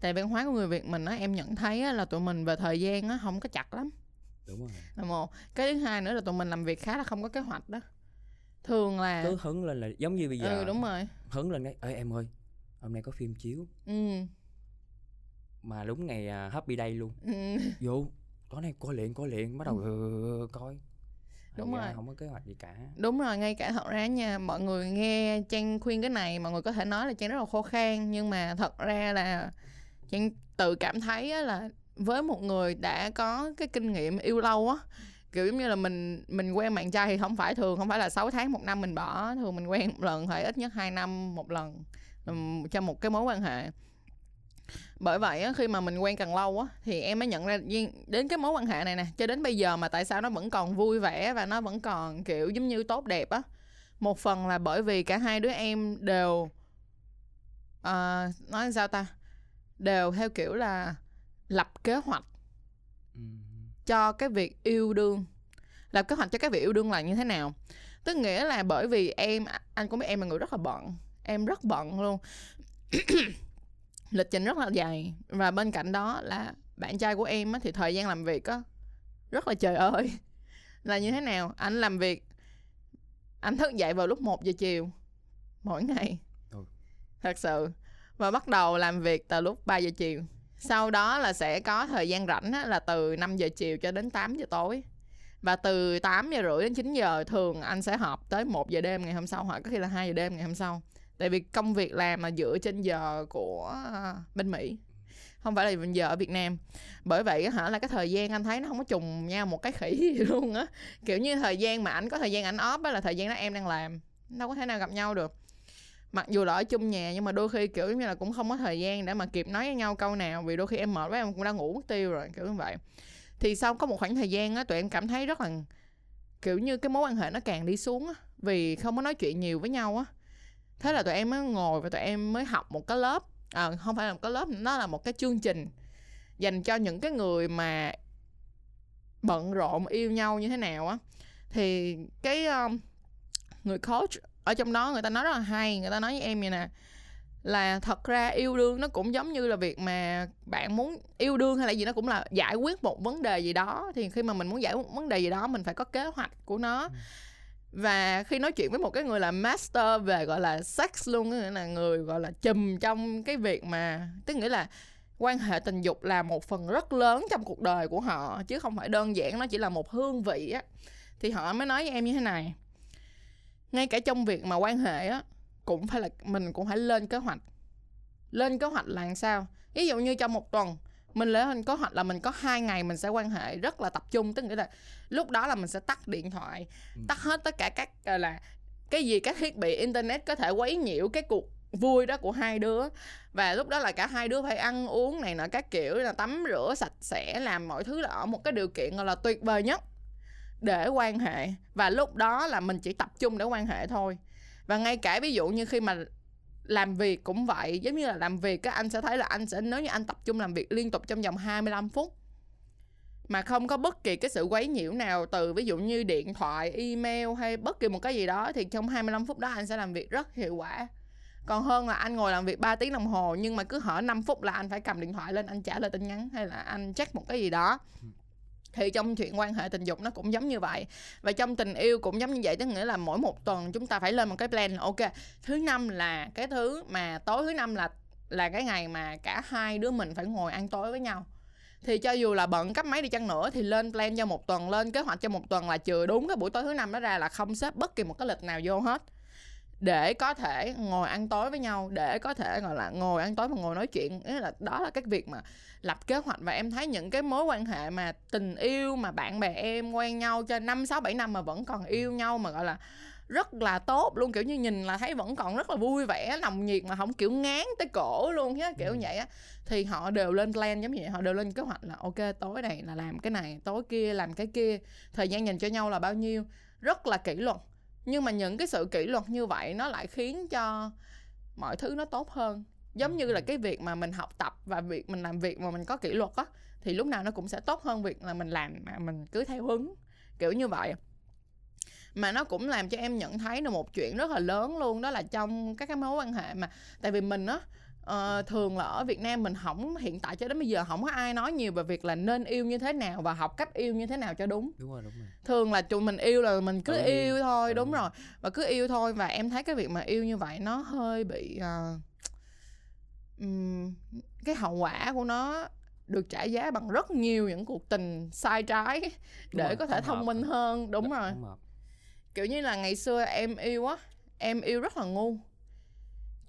Tại văn hóa của người Việt mình á, em nhận thấy á, là tụi mình về thời gian á, không có chặt lắm. đúng rồi Là một. Cái thứ hai nữa là tụi mình làm việc khá là không có kế hoạch đó. Thường là... cứ hứng lên là giống như bây giờ Ừ, đúng rồi. hứng lên cái ê em ơi hôm nay có phim chiếu Ừ. mà đúng ngày à, happy day luôn ừ. vô tối nay coi liền coi liền bắt đầu ừ, coi Thành Đúng ra rồi. không có kế hoạch gì cả Đúng rồi, ngay cả thật ra nha, mọi người nghe Trang khuyên cái này, mọi người có thể nói là Trang rất là khô khan, nhưng mà thật ra là Trang tự cảm thấy là với một người đã có cái kinh nghiệm yêu lâu á, kiểu giống như là mình mình quen bạn trai thì không phải thường không phải là 6 tháng một năm mình bỏ thường mình quen một lần phải ít nhất 2 năm một lần cho một cái mối quan hệ bởi vậy á, khi mà mình quen càng lâu á thì em mới nhận ra đến cái mối quan hệ này nè cho đến bây giờ mà tại sao nó vẫn còn vui vẻ và nó vẫn còn kiểu giống như tốt đẹp á. Một phần là bởi vì cả hai đứa em đều ờ, nói sao ta đều theo kiểu là lập kế hoạch cho cái việc yêu đương. Lập kế hoạch cho cái việc yêu đương là như thế nào? Tức nghĩa là bởi vì em anh cũng biết em là người rất là bận em rất bận luôn lịch trình rất là dài. Và bên cạnh đó là bạn trai của em á, thì thời gian làm việc á rất là trời ơi. Là như thế nào? Anh làm việc anh thức dậy vào lúc 1 giờ chiều mỗi ngày. Ừ. thật sự. Và bắt đầu làm việc từ lúc 3 giờ chiều. Sau đó là sẽ có thời gian rảnh á, là từ 5 giờ chiều cho đến 8 giờ tối. Và từ 8 giờ rưỡi đến 9 giờ thường anh sẽ họp tới 1 giờ đêm ngày hôm sau hoặc có khi là 2 giờ đêm ngày hôm sau tại vì công việc làm là dựa trên giờ của à, bên Mỹ, không phải là giờ ở Việt Nam. Bởi vậy hả, là cái thời gian anh thấy nó không có trùng nhau một cái khỉ gì luôn á. Kiểu như thời gian mà anh có thời gian anh off á là thời gian đó em đang làm, đâu có thể nào gặp nhau được. Mặc dù là ở chung nhà nhưng mà đôi khi, kiểu như là, cũng không có thời gian để mà kịp nói với nhau câu nào, vì đôi khi em mệt quá em cũng đã ngủ mất tiêu rồi, kiểu như vậy. Thì sau có một khoảng thời gian á, tụi em cảm thấy rất là, kiểu như cái mối quan hệ nó càng đi xuống á, vì không có nói chuyện nhiều với nhau á thế là tụi em mới ngồi và tụi em mới học một cái lớp. À, không phải là một cái lớp nó là một cái chương trình dành cho những cái người mà bận rộn yêu nhau như thế nào á. Thì cái um, người coach ở trong đó người ta nói rất là hay người ta nói với em vậy nè là thật ra yêu đương nó cũng giống như là việc mà bạn muốn yêu đương hay là gì nó cũng là giải quyết một vấn đề gì đó. Thì khi mà mình muốn giải quyết một vấn đề gì đó mình phải có kế hoạch của nó. Ừ và khi nói chuyện với một cái người là master về, gọi là, sex luôn nghĩa là người, gọi là, chùm trong cái việc mà, tức nghĩa là quan hệ tình dục là một phần rất lớn trong cuộc đời của họ, chứ không phải đơn giản nó chỉ là một hương vị á. Thì họ mới nói với em như thế này, ngay cả trong việc mà quan hệ á, cũng phải là, mình cũng phải lên kế hoạch. Lên kế hoạch là làm sao? Ví dụ như trong một tuần mình lên kế hoạch là mình có hai ngày mình sẽ quan hệ rất là tập trung tức nghĩa là lúc đó là mình sẽ tắt điện thoại Ừ. tắt hết tất cả các là cái gì các thiết bị internet có thể quấy nhiễu cái cuộc vui đó của hai đứa. Và lúc đó là cả hai đứa phải ăn uống này nọ các kiểu là tắm rửa sạch sẽ làm mọi thứ là ở một cái điều kiện gọi là tuyệt vời nhất để quan hệ. Và lúc đó là mình chỉ tập trung để quan hệ thôi. Và ngay cả ví dụ như khi mà làm việc cũng vậy giống như là làm việc các anh sẽ thấy là anh sẽ nếu như anh tập trung làm việc liên tục trong vòng 25 phút mà không có bất kỳ cái sự quấy nhiễu nào từ ví dụ như điện thoại, email hay bất kỳ một cái gì đó thì trong 25 phút đó anh sẽ làm việc rất hiệu quả. Còn hơn là anh ngồi làm việc 3 tiếng đồng hồ nhưng mà cứ hở 5 phút là anh phải cầm điện thoại lên anh trả lời tin nhắn hay là anh check một cái gì đó ừ thì trong chuyện quan hệ tình dục nó cũng giống như vậy. Và trong tình yêu cũng giống như vậy, tức nghĩa là mỗi một tuần chúng ta phải lên một cái plan là, ok, thứ năm là cái thứ mà tối, thứ năm là là cái ngày mà cả hai đứa mình phải ngồi ăn tối với nhau. Thì cho dù là bận cấp máy đi chăng nữa thì lên plan cho một tuần, lên kế hoạch cho một tuần là trừ đúng cái buổi tối thứ năm đó ra là không xếp bất kỳ một cái lịch nào vô hết để có thể ngồi ăn tối với nhau để có thể gọi là ngồi ăn tối và ngồi nói chuyện. Ý là đó là cái việc mà lập kế hoạch và em thấy những cái mối quan hệ mà tình yêu mà bạn bè em quen nhau cho năm sáu bảy năm mà vẫn còn yêu nhau mà gọi là rất là tốt luôn. Kiểu như nhìn là thấy vẫn còn rất là vui vẻ nồng nhiệt mà không kiểu ngán tới cổ luôn á kiểu Ừ. vậy á. Thì họ đều lên plan giống như vậy họ đều lên kế hoạch là ok tối này là làm cái này tối kia làm cái kia thời gian dành cho nhau là bao nhiêu? Rất là kỷ luật nhưng mà những cái sự kỷ luật như vậy nó lại khiến cho mọi thứ nó tốt hơn. Giống như là cái việc mà mình học tập và việc mình làm việc mà mình có kỷ luật á thì lúc nào nó cũng sẽ tốt hơn việc là mình làm mà mình cứ theo hứng kiểu như vậy. Mà nó cũng làm cho em nhận thấy được một chuyện rất là lớn luôn đó là trong các cái mối quan hệ mà tại vì mình á ờ, thường là ở Việt Nam mình không hiện tại cho đến bây giờ không có ai nói nhiều về việc là nên yêu như thế nào và học cách yêu như thế nào cho đúng. Đúng rồi đúng rồi. Thường là tụi mình yêu là mình cứ Tự yêu thôi Tự đúng rồi. Và cứ yêu thôi và em thấy cái việc mà yêu như vậy nó hơi bị ờ, ừm, cái hậu quả của nó được trả giá bằng rất nhiều những cuộc tình sai trái để rồi, có thể thông hợp. minh hơn đúng Dạ, rồi. không hợp. kiểu như là ngày xưa em yêu á em yêu rất là ngu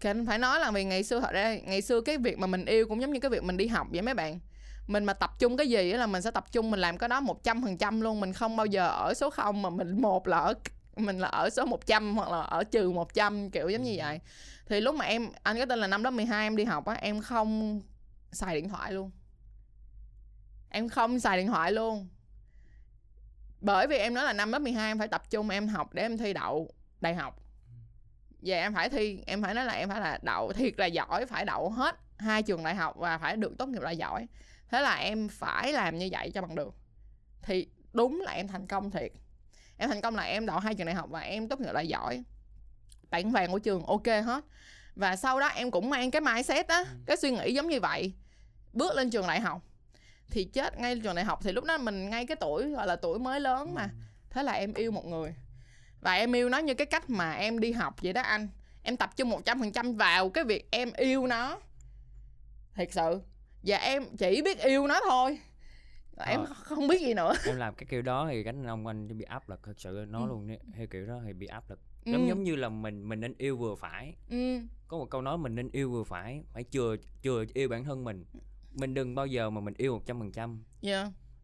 thì anh phải nói là vì ngày xưa thật ra ngày xưa cái việc mà mình yêu cũng giống như cái việc mình đi học vậy mấy bạn. Mình mà tập trung cái gì là mình sẽ tập trung mình làm cái đó một trăm phần trăm luôn mình không bao giờ ở số không mà mình một là ở mình là ở số 100 hoặc là ở trừ 100 kiểu giống như vậy. Thì lúc mà em anh có tên là năm lớp 12 em đi học á em không xài điện thoại luôn. Em không xài điện thoại luôn. Bởi vì em nói là năm lớp 12 em phải tập trung em học để em thi đậu đại học và em phải thi em phải nói là em phải là đậu thiệt là giỏi phải đậu hết hai trường đại học và phải được tốt nghiệp là giỏi. Thế là em phải làm như vậy cho bằng được. Thì đúng là em thành công thiệt. Em thành công là em đậu hai trường đại học và em tốt nghiệp là giỏi. Bảng vàng của trường ok hết. Và sau đó em cũng mang cái mindset á cái suy nghĩ giống như vậy bước lên trường đại học. Thì chết ngay trường đại học thì lúc đó mình ngay cái tuổi gọi là tuổi mới lớn mà. Thế là em yêu một người và em yêu nó như cái cách mà em đi học vậy đó anh. Em tập trung một trăm phần trăm vào cái việc em yêu nó. Thiệt sự. Và em chỉ biết yêu nó thôi. Em Ờ. không biết gì nữa. Em làm cái kiểu đó thì cánh ông anh bị áp lực thật sự nói Ừ. luôn đi, theo kiểu đó thì bị áp lực. Ừ. giống giống như là mình mình nên yêu vừa phải. Ừ. Có một câu nói mình nên yêu vừa phải phải chừa chừa yêu bản thân mình. Mình đừng bao giờ mà mình yêu một trăm phần trăm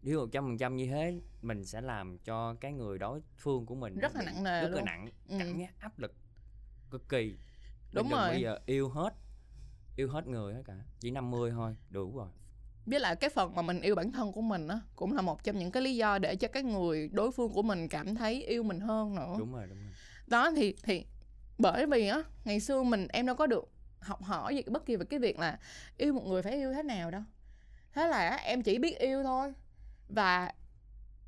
yêu một trăm phần trăm như thế mình sẽ làm cho cái người đối phương của mình Rất là nặng nề rất là nặng Ừ. cảm giác áp lực cực kỳ. Đúng rồi. bao giờ yêu hết yêu hết người hết cả chỉ 50 thôi đủ rồi. Với lại cái phần mà mình yêu bản thân của mình á cũng là một trong những cái lý do để cho cái người đối phương của mình cảm thấy yêu mình hơn nữa. Đúng rồi đúng rồi. Đó thì thì bởi vì á ngày xưa mình em đâu có được học hỏi gì bất kỳ về cái việc là yêu một người phải yêu thế nào đâu. Thế là em chỉ biết yêu thôi và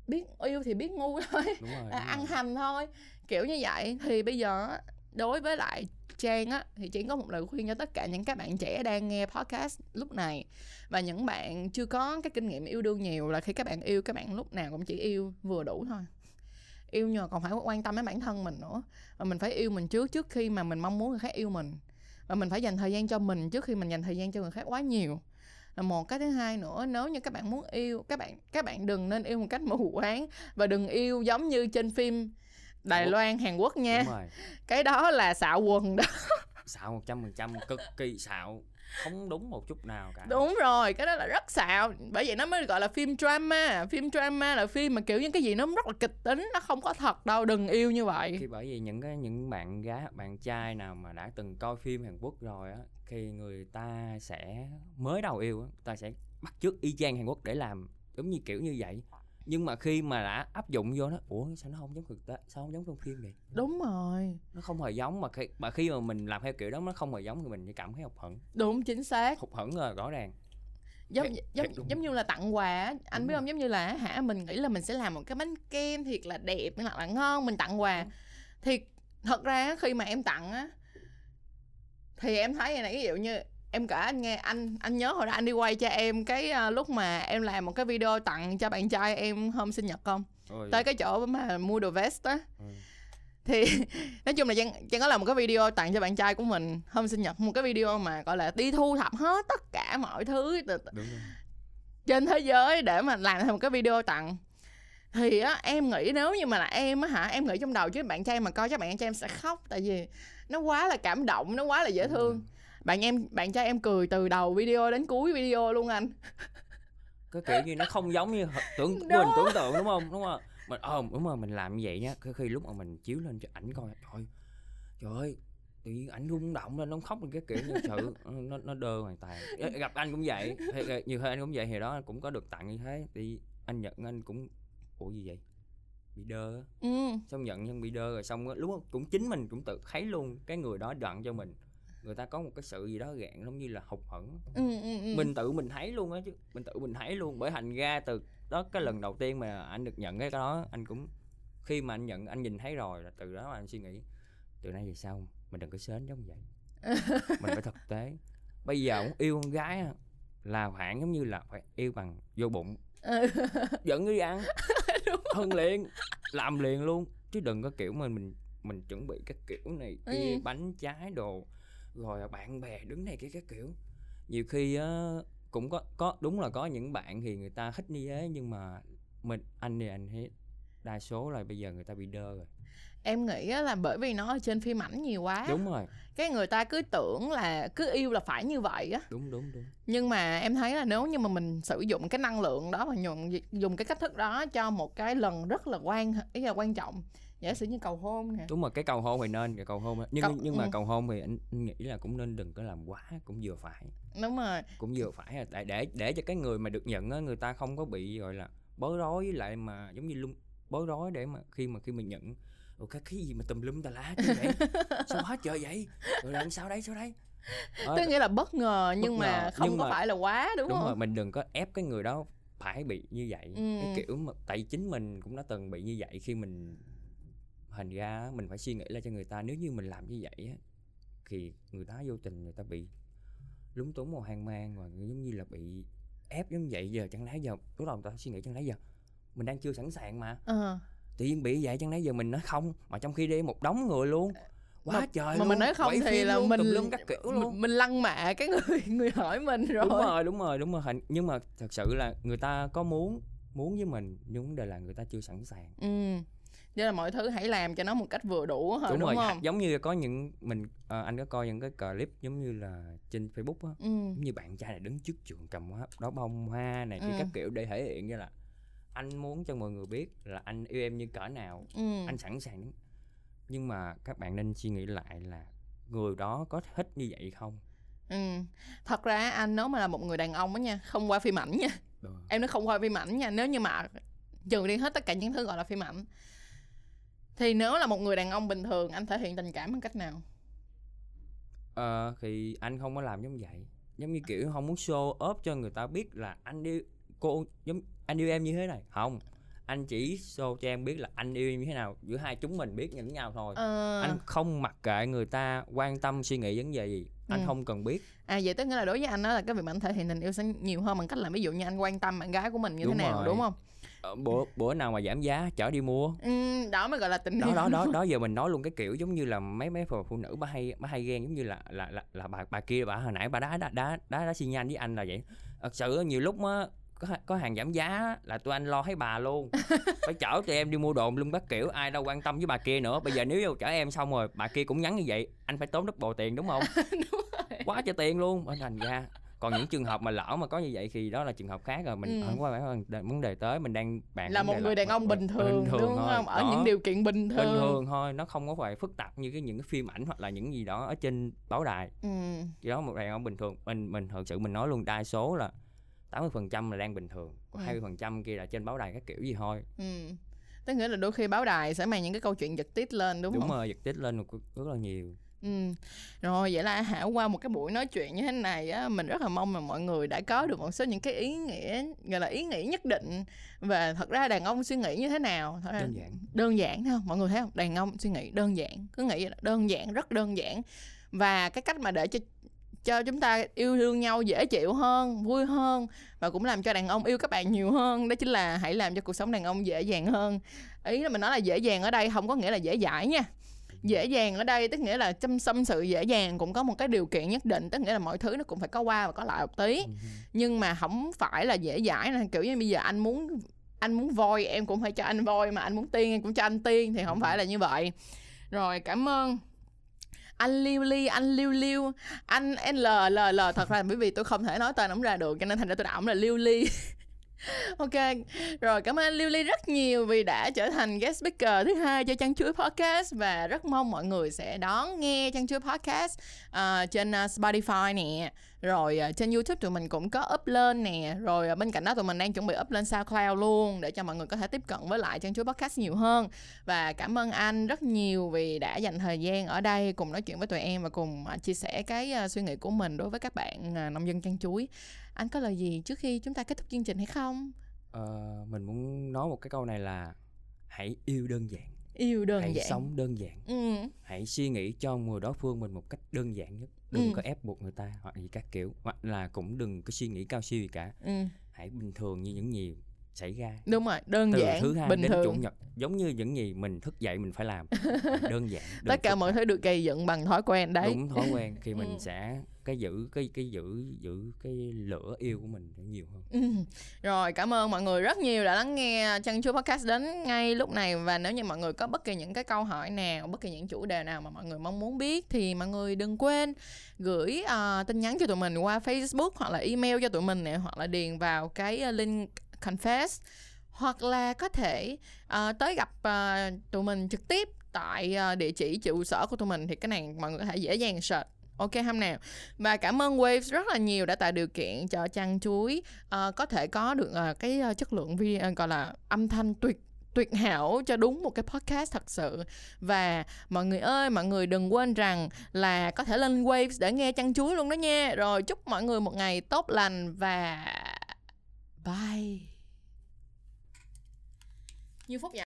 biết yêu thì biết ngu thôi. Đúng rồi, là đúng ăn hành thôi. Kiểu như vậy. Thì bây giờ đối với lại Trang á thì chỉ có một lời khuyên cho tất cả những các bạn trẻ đang nghe podcast lúc này. Và những bạn chưa có cái kinh nghiệm yêu đương nhiều là khi các bạn yêu các bạn lúc nào cũng chỉ yêu vừa đủ thôi. Yêu mà còn phải quan tâm đến bản thân mình nữa. Và mình phải yêu mình trước trước khi mà mình mong muốn người khác yêu mình. Và mình phải dành thời gian cho mình trước khi mình dành thời gian cho người khác quá nhiều là một cái thứ hai nữa nếu như các bạn muốn yêu các bạn các bạn đừng nên yêu một cách mù quáng và đừng yêu giống như trên phim Đài Ủa? Loan Hàn Quốc nha. Cái đó là xạo quần đó. Xạo một trăm phần trăm cực kỳ xạo không đúng một chút nào cả. Đúng rồi cái đó là rất xạo. Bởi vậy nó mới gọi là phim drama. Phim drama là phim mà kiểu như cái gì nó rất là kịch tính nó không có thật đâu đừng yêu như vậy. Khi bởi vì những cái những bạn gái bạn trai nào mà đã từng coi phim Hàn Quốc rồi á khi người ta sẽ mới đầu yêu á ta sẽ bắt chước y chang Hàn Quốc để làm giống như kiểu như vậy nhưng mà khi mà đã áp dụng vô nó ủa sao nó không giống thực tế sao không giống trong phim vậy? Đúng rồi. Nó không hề giống mà khi mà khi mà mình làm theo kiểu đó nó không hề giống thì mình chỉ cảm thấy hụt hẫng. Đúng chính xác. Hụt hẫng là rõ ràng. Giống Thiệt- giống thiệt giống như là tặng quà anh Đúng biết rồi. không giống như là hả mình nghĩ là mình sẽ làm một cái bánh kem thiệt là đẹp hoặc là ngon mình tặng quà. Thì thật ra khi mà em tặng á thì em thấy này ví dụ như em kể anh nghe anh anh nhớ hồi đó anh đi quay cho em cái à, lúc mà em làm một cái video tặng cho bạn trai em hôm sinh nhật không? Ôi, tới cái chỗ mà mua đồ vest á. Ừ. thì nói chung là Trang, Trang có làm một cái video tặng cho bạn trai của mình hôm sinh nhật một cái video mà gọi là đi thu thập hết tất cả mọi thứ đúng rồi. trên thế giới để mà làm thành một cái video tặng. Thì á em nghĩ nếu như mà là em á hả em nghĩ trong đầu chứ bạn trai mà coi chắc bạn trai em sẽ khóc tại vì nó quá là cảm động nó quá là dễ thương bạn em bạn trai em cười từ đầu video đến cuối video luôn anh. Cái kiểu như nó không giống như tưởng của mình tưởng tượng đúng không? Đúng không? Mình ờ đúng rồi mình làm như vậy nhá khi, khi lúc mà mình chiếu lên cho ảnh coi trời trời ơi tự nhiên ảnh rung động lên nó khóc lên cái kiểu như sự nó nó đơ hoàn toàn. Gặp anh cũng vậy Thì- nhiều khi anh cũng vậy thì đó cũng có được tặng như thế thì anh nhận anh cũng ủa gì vậy? Bị đơ ừ. Xong nhận nhưng bị đơ rồi xong lúc đó cũng chính mình cũng tự thấy luôn cái người đó đoạn cho mình người ta có một cái sự gì đó gạn giống như là hụt hẫng. Ừ ừ, ừ. mình tự mình thấy luôn á chứ mình tự mình thấy luôn. Bởi thành ra từ đó cái lần đầu tiên mà anh được nhận cái đó anh cũng khi mà anh nhận anh nhìn thấy rồi là từ đó mà anh suy nghĩ từ nay về sau mình đừng có sến giống vậy. Mình phải thực tế. Bây giờ muốn yêu con gái là khoảng giống như là phải yêu bằng vô bụng. Ừ. dẫn đi ăn. Hơn liền làm liền luôn. Chứ đừng có kiểu mà mình mình chuẩn bị các kiểu này kia Ừ. bánh trái đồ rồi bạn bè đứng này kia các kiểu. Nhiều khi á cũng có có đúng là có những bạn thì người ta thích như thế nhưng mà mình anh thì anh thấy đa số là bây giờ người ta bị đơ rồi. Em nghĩ là bởi vì nó ở trên phim ảnh nhiều quá. Đúng rồi. Cái người ta cứ tưởng là cứ yêu là phải như vậy á. Đúng đúng đúng. Nhưng mà em thấy là nếu như mà mình sử dụng cái năng lượng đó và dùng dùng cái cách thức đó cho một cái lần rất là quan ý là quan trọng giả sử như cầu hôn nè. Đúng rồi cái cầu hôn thì nên cái cầu hôn nhưng Cầu- nhưng mà ừ. cầu hôn thì anh, anh nghĩ là cũng nên đừng có làm quá cũng vừa phải. Đúng rồi. Cũng vừa phải à, để để để cho cái người mà được nhận á người ta không có bị gọi là bối rối với lại mà giống như lung bối rối để mà khi mà khi mình nhận Ủa cái cái gì mà tùm lum tà lá chứ vậy? Sao hết trời vậy? Rồi làm sao đấy sao đấy Ờ, tức nghĩa là bất ngờ nhưng Bất mà ngờ, không nhưng có mà- phải là quá đúng, đúng không? rồi mình đừng có ép cái người đó phải bị như vậy. Ừ. cái kiểu mà tại chính mình cũng đã từng bị như vậy khi mình thành ra mình phải suy nghĩ lại cho người ta nếu như mình làm như vậy á thì người ta vô tình người ta bị lúng túng hoặc hoang mang và giống như là bị ép giống vậy giờ chẳng lẽ giờ lúc đầu người ta suy nghĩ chẳng lẽ giờ mình đang chưa sẵn sàng mà. Ờ. Tự nhiên bị vậy chẳng lẽ giờ mình nói không mà trong khi đi một đống người luôn. Quá Mà- trời mà luôn mình nói không quay thì là luôn, mình lum các kiểu luôn. mình, mình lăng mạ cái người người hỏi mình rồi đúng rồi. đúng rồi đúng rồi nhưng mà thật sự là người ta có muốn muốn với mình nhưng vấn đề là người ta chưa sẵn sàng. Ừ Vậy là mọi thứ hãy làm cho nó một cách vừa đủ thôi đúng, đúng, rồi không? giống như có những mình ờ, anh có coi những cái clip giống như là trên facebook á ừ. giống như bạn trai này đứng trước trường cầm hoa đó bông hoa này Ừ. các kiểu để thể hiện như là anh muốn cho mọi người biết là anh yêu em như cỡ nào ừ. anh sẵn sàng đứng. Nhưng mà các bạn nên suy nghĩ lại là người đó có thích như vậy không? Ừ. Thật ra anh nếu mà là một người đàn ông á nha không qua phim ảnh nha. Được. em nói không qua phim ảnh nha nếu như mà trừ đi hết tất cả những thứ gọi là phim ảnh thì nếu là một người đàn ông bình thường anh thể hiện tình cảm bằng cách nào? Ờ, thì anh không có làm giống vậy. Giống như kiểu không muốn show off cho người ta biết là anh yêu cô giống anh yêu em như thế này. Không anh chỉ show cho em biết là anh yêu em như thế nào giữa hai chúng mình biết nhận nhau thôi. Ờ. Anh không mặc kệ người ta quan tâm suy nghĩ vấn đề gì. Anh Ừ. không cần biết. À vậy tức nghĩa là đối với anh đó là cái việc mà anh thể hiện tình yêu sẽ nhiều hơn bằng cách là ví dụ như anh quan tâm bạn gái của mình như Đúng thế nào rồi. đúng không bữa bữa nào mà giảm giá chở đi mua. Ừ, đó mới gọi là tình đó đó đó đó giờ mình nói luôn cái kiểu giống như là mấy mấy phụ, phụ nữ bà hay bà hay ghen giống như là là là, là bà bà kia bà hồi nãy bà đá đá đá đá, đá xi nhan với anh là vậy. Thật sự nhiều lúc á có có hàng giảm giá là tụi anh lo thấy bà luôn. Phải chở tụi em đi mua đồ luôn bắt kiểu ai đâu quan tâm với bà kia nữa. Bây giờ nếu như chở em xong rồi bà kia cũng nhắn như vậy anh phải tốn double tiền đúng không? Quá trời tiền luôn. Nên thành ra còn những trường hợp mà lỡ mà có như vậy thì đó là trường hợp khác rồi mình Ừ. không có phải vấn đề tới mình đang bàn là một người đàn ông bình thường, đúng thôi. không ở Đó những điều kiện bình thường, bình thường thôi nó không có phải phức tạp như cái những cái phim ảnh hoặc là những gì đó ở trên báo đài Ừ. chỉ đó một đàn ông bình thường mình mình thật sự mình nói luôn đa số là 80% là đang bình thường còn Ừ. 20% kia là trên báo đài các kiểu gì thôi ừ tức nghĩa là đôi khi báo đài sẽ mang những cái câu chuyện giật tít lên đúng, đúng không rồi giật tít lên rất là nhiều Ừ. Rồi vậy là Hảo qua một cái buổi nói chuyện như thế này á mình rất là mong là mọi người đã có được một số những cái ý nghĩa gọi là ý nghĩa nhất định và thật ra đàn ông suy nghĩ như thế nào. Thật ra đơn giản. đơn giản thôi mọi người thấy không? Đàn ông suy nghĩ đơn giản cứ nghĩ là đơn giản rất đơn giản. Và cái cách mà để cho cho chúng ta yêu thương nhau dễ chịu hơn vui hơn và cũng làm cho đàn ông yêu các bạn nhiều hơn đó chính là hãy làm cho cuộc sống đàn ông dễ dàng hơn. Ý là mình nói là dễ dàng ở đây không có nghĩa là dễ dãi nha dễ dàng ở đây tức nghĩa là chăm xâm sự dễ dàng cũng có một cái điều kiện nhất định tức nghĩa là mọi thứ nó cũng phải có qua và có lại một tí. Ừ. nhưng mà không phải là dễ dãi nè kiểu như bây giờ anh muốn anh muốn voi em cũng phải cho anh voi mà anh muốn tiên em cũng cho anh tiên thì không phải là như vậy. Rồi cảm ơn. Anh liêu ly anh liêu liêu anh l l l thật ra bởi vì tôi không thể nói tên ổng ra được cho nên thành ra tôi đặt ổng là liêu ly ok rồi cảm ơn anh ly rất nhiều vì đã trở thành guest speaker thứ hai cho chăn chuối podcast và rất mong mọi người sẽ đón nghe chăn chuối podcast uh, trên uh, spotify nè. Rồi uh, trên youtube tụi mình cũng có up lên nè. Rồi uh, bên cạnh đó tụi mình đang chuẩn bị up lên soundcloud luôn để cho mọi người có thể tiếp cận với lại chăn chuối podcast nhiều hơn. Và cảm ơn anh rất nhiều vì đã dành thời gian ở đây cùng nói chuyện với tụi em và cùng uh, chia sẻ cái uh, suy nghĩ của mình đối với các bạn uh, nông dân chăn chuối anh có lời gì trước khi chúng ta kết thúc chương trình hay không? Ờ, mình muốn nói một cái câu này là hãy yêu đơn giản. Yêu đơn hãy giản. sống đơn giản. Ừ. hãy suy nghĩ cho người đối phương mình một cách đơn giản nhất. Đừng Ừ. có ép buộc người ta hoặc gì các kiểu. Hoặc là cũng đừng có suy nghĩ cao siêu gì cả. Ừ. Hãy bình thường như những gì xảy ra. Đúng rồi đơn từ giản thứ hai bình đến chủ thường. nhật giống như những gì mình thức dậy mình phải làm. Đơn giản đừng tất cả mọi thứ được gây dựng bằng thói quen đấy. Đúng thói quen. Khi mình Ừ. sẽ cái giữ cái cái giữ giữ cái lửa yêu của mình nhiều hơn. Ừ. Rồi cảm ơn mọi người rất nhiều đã lắng nghe chân Chúa Podcast đến ngay lúc này. Và nếu như mọi người có bất kỳ những cái câu hỏi nào Bất kỳ những chủ đề nào mà mọi người mong muốn biết Thì mọi người đừng quên gửi uh, tin nhắn cho tụi mình qua Facebook Hoặc là email cho tụi mình này Hoặc là điền vào cái ờ, link confess. Hoặc là có thể uh, tới gặp uh, tụi mình trực tiếp Tại uh, địa chỉ trụ sở của tụi mình Thì cái này mọi người có thể dễ dàng search. Ok ham nào Và cảm ơn Waves rất là nhiều đã tạo điều kiện cho chăn chuối uh, có thể có được uh, cái uh, chất lượng video gọi là âm thanh tuyệt tuyệt hảo cho đúng một cái podcast thật sự. Và mọi người ơi mọi người đừng quên rằng là có thể lên Waves để nghe chăn chuối luôn đó nha. Rồi chúc mọi người một ngày tốt lành và bye. Như phút vậy